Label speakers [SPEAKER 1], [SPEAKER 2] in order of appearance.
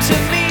[SPEAKER 1] to me.